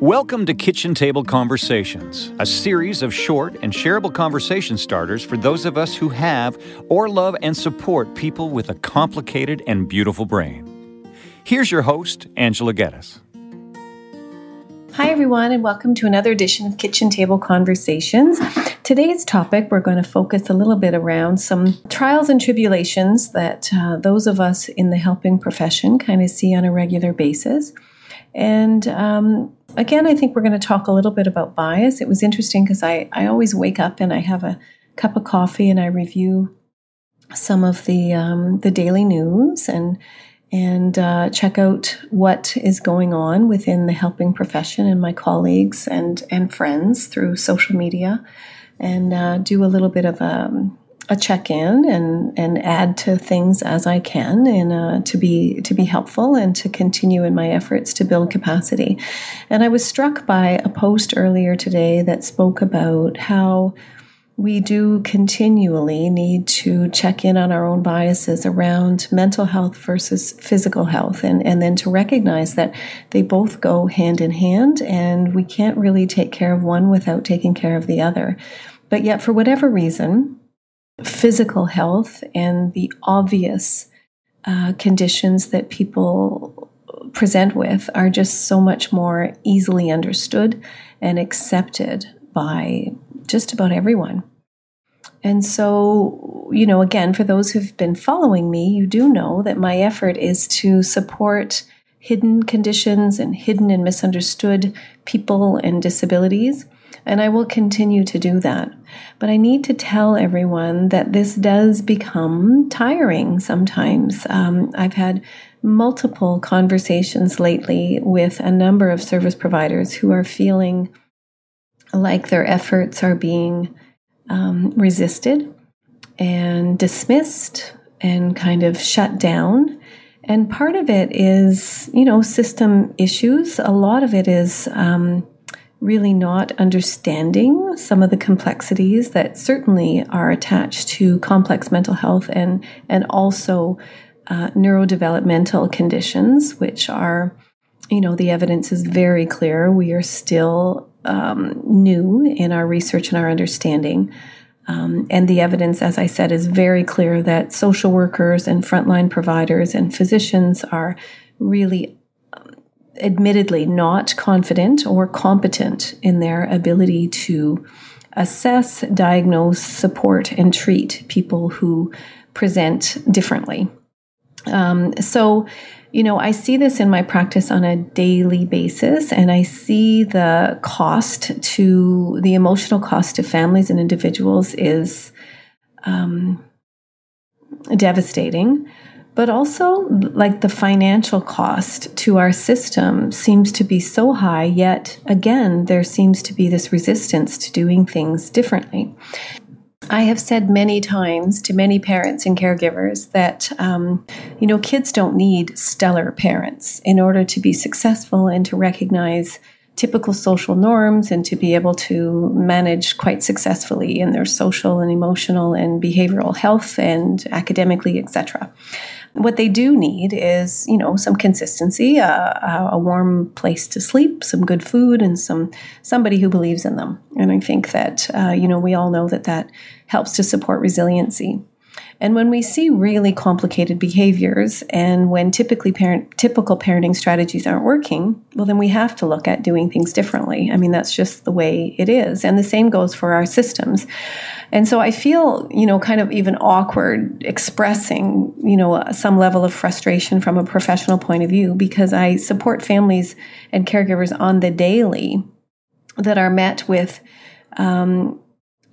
Welcome to Kitchen Table Conversations, a series of short and shareable conversation starters for those of us who have or love and support people with a complicated and beautiful brain. Here's your host, Angela Geddes. Hi, everyone, and welcome to another edition of Kitchen Table Conversations. Today's topic, we're going to focus a little bit around some trials and tribulations that uh, those of us in the helping profession kind of see on a regular basis. And um, again, I think we're going to talk a little bit about bias. It was interesting because I, I always wake up and I have a cup of coffee and I review some of the um, the daily news and and uh, check out what is going on within the helping profession and my colleagues and and friends through social media, and uh, do a little bit of um, a check in and and add to things as I can uh, to be to be helpful and to continue in my efforts to build capacity. And I was struck by a post earlier today that spoke about how we do continually need to check in on our own biases around mental health versus physical health and, and then to recognize that they both go hand in hand and we can't really take care of one without taking care of the other. But yet, for whatever reason, physical health and the obvious uh, conditions that people present with are just so much more easily understood and accepted by just about everyone. And so, you know, again, for those who've been following me, you do know that my effort is to support hidden conditions and hidden and misunderstood people and disabilities and I will continue to do that. But I need to tell everyone that this does become tiring sometimes. Um, I've had multiple conversations lately with a number of service providers who are feeling like their efforts are being um, resisted and dismissed and kind of shut down. And part of it is, you know, system issues. A lot of it is um, really not understanding some of the complexities that certainly are attached to complex mental health and and also uh, neurodevelopmental conditions, which are, you know, the evidence is very clear. We are still um, new in our research and our understanding. Um, and the evidence, as I said, is very clear that social workers and frontline providers and physicians are really admittedly not confident or competent in their ability to assess, diagnose, support, and treat people who present differently. Um, so, you know, I see this in my practice on a daily basis, and I see the cost to the emotional cost to families and individuals is um, devastating but also like the financial cost to our system seems to be so high yet again there seems to be this resistance to doing things differently I have said many times to many parents and caregivers that, um, you know, kids don't need stellar parents in order to be successful and to recognize typical social norms and to be able to manage quite successfully in their social and emotional and behavioral health and academically, etc. What they do need is, you know, some consistency, uh, a warm place to sleep, some good food, and some somebody who believes in them. And I think that, uh, you know, we all know that that helps to support resiliency. And when we see really complicated behaviors and when typically parent, typical parenting strategies aren't working, well, then we have to look at doing things differently. I mean, that's just the way it is. And the same goes for our systems. And so I feel, you know, kind of even awkward expressing, you know, some level of frustration from a professional point of view because I support families and caregivers on the daily that are met with, um,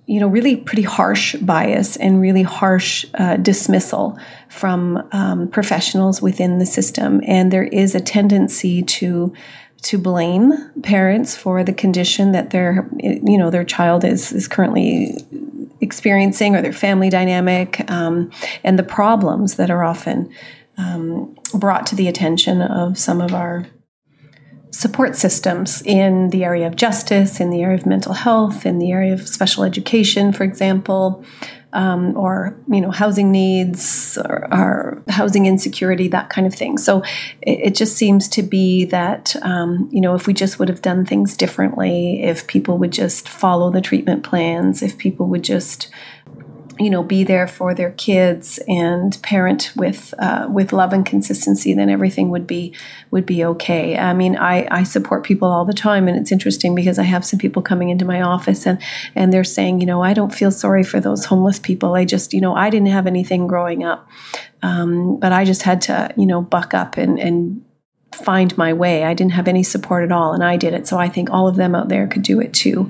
you know, really pretty harsh bias and really harsh uh, dismissal from um, professionals within the system. And there is a tendency to to blame parents for the condition that their you know their child is is currently experiencing or their family dynamic um, and the problems that are often um, brought to the attention of some of our support systems in the area of justice, in the area of mental health, in the area of special education, for example. um, or you know housing needs or, or, housing insecurity, that kind of thing. So it, it just seems to be that um, you know if we just would have done things differently, if people would just follow the treatment plans, if people would just you know be there for their kids and parent with uh, with love and consistency then everything would be would be okay. I mean i i support people all the time and it's interesting because i have some people coming into my office and and they're saying you know i don't feel sorry for those homeless people. I just you know i didn't have anything growing up. Um, but i just had to you know buck up and and find my way. I didn't have any support at all, and I did it. So I think all of them out there could do it too.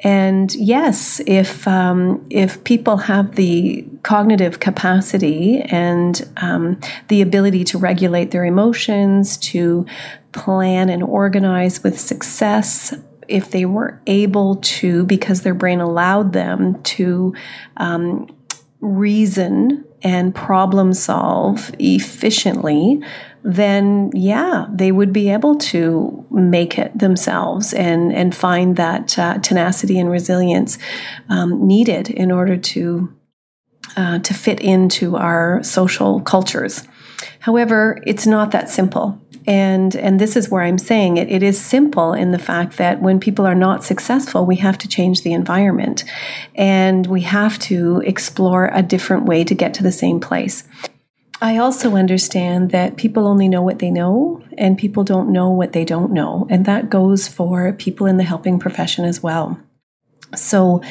And yes, if um, if people have the cognitive capacity and um, the ability to regulate their emotions, to plan and organize with success, if they were able to, because their brain allowed them to um, reason and problem solve efficiently then yeah, they would be able to make it themselves and and find that uh, tenacity and resilience um, needed in order to uh, to fit into our social cultures. However, it's not that simple. And and this is where I'm saying it. It is simple in the fact that when people are not successful, we have to change the environment, and we have to explore a different way to get to the same place. I also understand that people only know what they know, and people don't know what they don't know. And that goes for people in the helping profession as well. So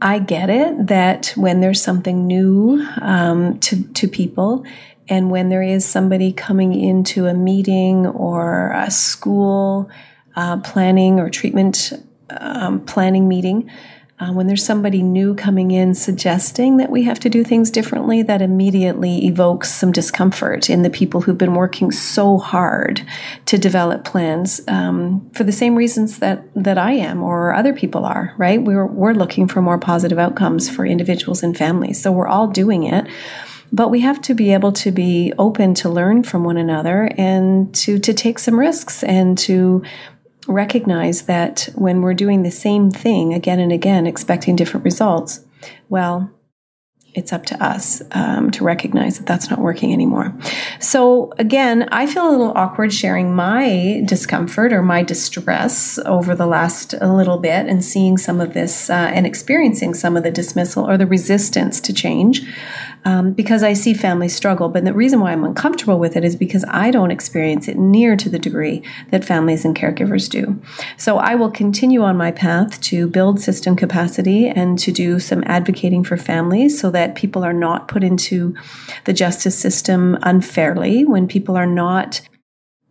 I get it that when there's something new um, to, to people, and when there is somebody coming into a meeting or a school uh, planning or treatment um, planning meeting, uh, when there's somebody new coming in suggesting that we have to do things differently, that immediately evokes some discomfort in the people who've been working so hard to develop plans um, for the same reasons that that I am or other people are. Right? We're we're looking for more positive outcomes for individuals and families, so we're all doing it. But we have to be able to be open to learn from one another and to to take some risks and to recognize that when we're doing the same thing again and again, expecting different results, well, it's up to us um, to recognize that that's not working anymore. So, again, I feel a little awkward sharing my discomfort or my distress over the last little bit and seeing some of this uh, and experiencing some of the dismissal or the resistance to change um, because I see families struggle. But the reason why I'm uncomfortable with it is because I don't experience it near to the degree that families and caregivers do. So I will continue on my path to build system capacity and to do some advocating for families so that people are not put into the justice system unfairly, when people are not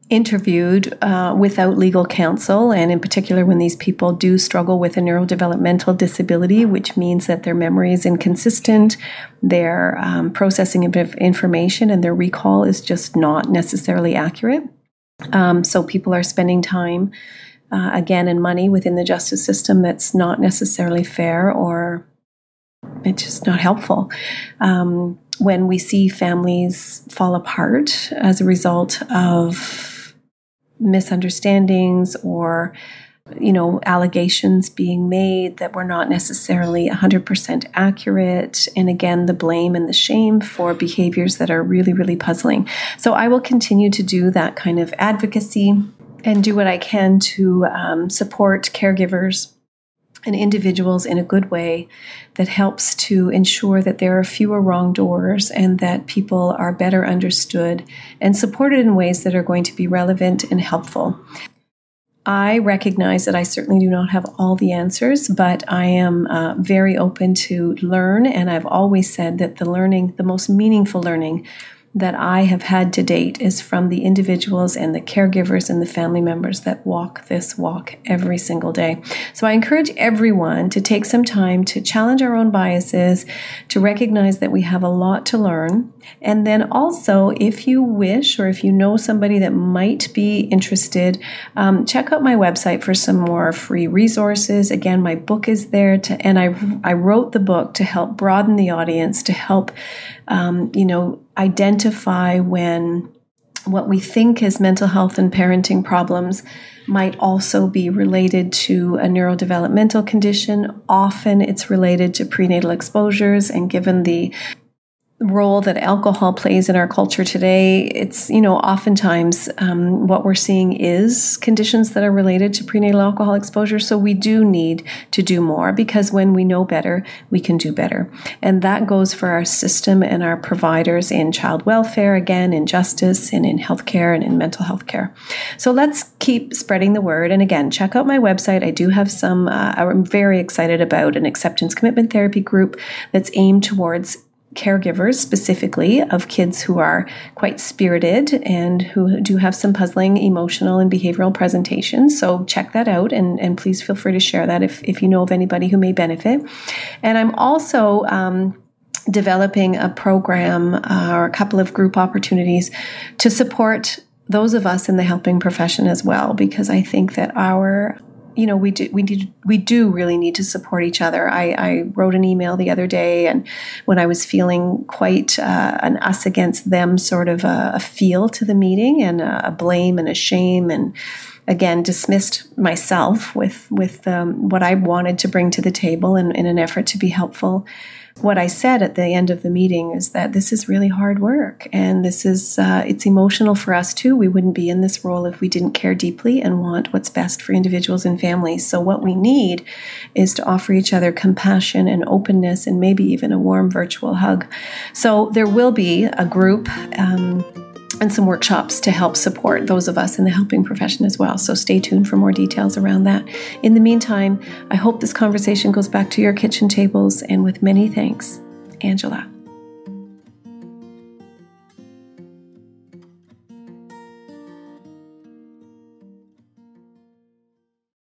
interviewed uh, without legal counsel, and in particular when these people do struggle with a neurodevelopmental disability, which means that their memory is inconsistent, their um, processing of information and their recall is just not necessarily accurate. Um, so people are spending time. Uh, again, and money within the justice system that's not necessarily fair or it's just not helpful. Um, when we see families fall apart as a result of misunderstandings or you know allegations being made that were not necessarily 100% accurate. And again the blame and the shame for behaviors that are really really puzzling. So i will continue to do that kind of advocacy and do what i can to um, support caregivers and individuals in a good way that helps to ensure that there are fewer wrong doors and that people are better understood and supported in ways that are going to be relevant and helpful. I recognize that I certainly do not have all the answers, but I am uh, very open to learn. And I've always said that the learning, the most meaningful learning, that I have had to date is from the individuals and the caregivers and the family members that walk this walk every single day. So I encourage everyone to take some time to challenge our own biases, to recognize that we have a lot to learn. And then also, if you wish or if you know somebody that might be interested, um, check out my website for some more free resources. Again, my book is there to, and I, I wrote the book to help broaden the audience, to help, um, you know, identify when what we think is mental health and parenting problems might also be related to a neurodevelopmental condition. Often it's related to prenatal exposures, and given the role that alcohol plays in our culture today, it's, you know, oftentimes um, what we're seeing is conditions that are related to prenatal alcohol exposure. So we do need to do more because when we know better, we can do better. And that goes for our system and our providers in child welfare, again, in justice and in healthcare and in mental health care. So let's keep spreading the word. And again, check out my website. I do have some, uh, I'm very excited about an acceptance commitment therapy group that's aimed towards caregivers specifically of kids who are quite spirited and who do have some puzzling emotional and behavioral presentations. So check that out and, and please feel free to share that if, if you know of anybody who may benefit. And I'm also um, developing a program uh, or a couple of group opportunities to support those of us in the helping profession as well, because I think that our you know we do we do we do really need to support each other. I, I wrote an email the other day, and when I was feeling quite uh, an us against them sort of a, a feel to the meeting, and a, a blame and a shame, and again dismissed myself with with um, what I wanted to bring to the table in, in an effort to be helpful what I said at the end of the meeting is that this is really hard work and this is uh, it's emotional for us too. We wouldn't be in this role if we didn't care deeply and want what's best for individuals and families. So what we need is to offer each other compassion and openness and maybe even a warm virtual hug. So there will be a group. Um, and some workshops to help support those of us in the helping profession as well. So stay tuned for more details around that. In the meantime, I hope this conversation goes back to your kitchen tables, and with many thanks, Angela.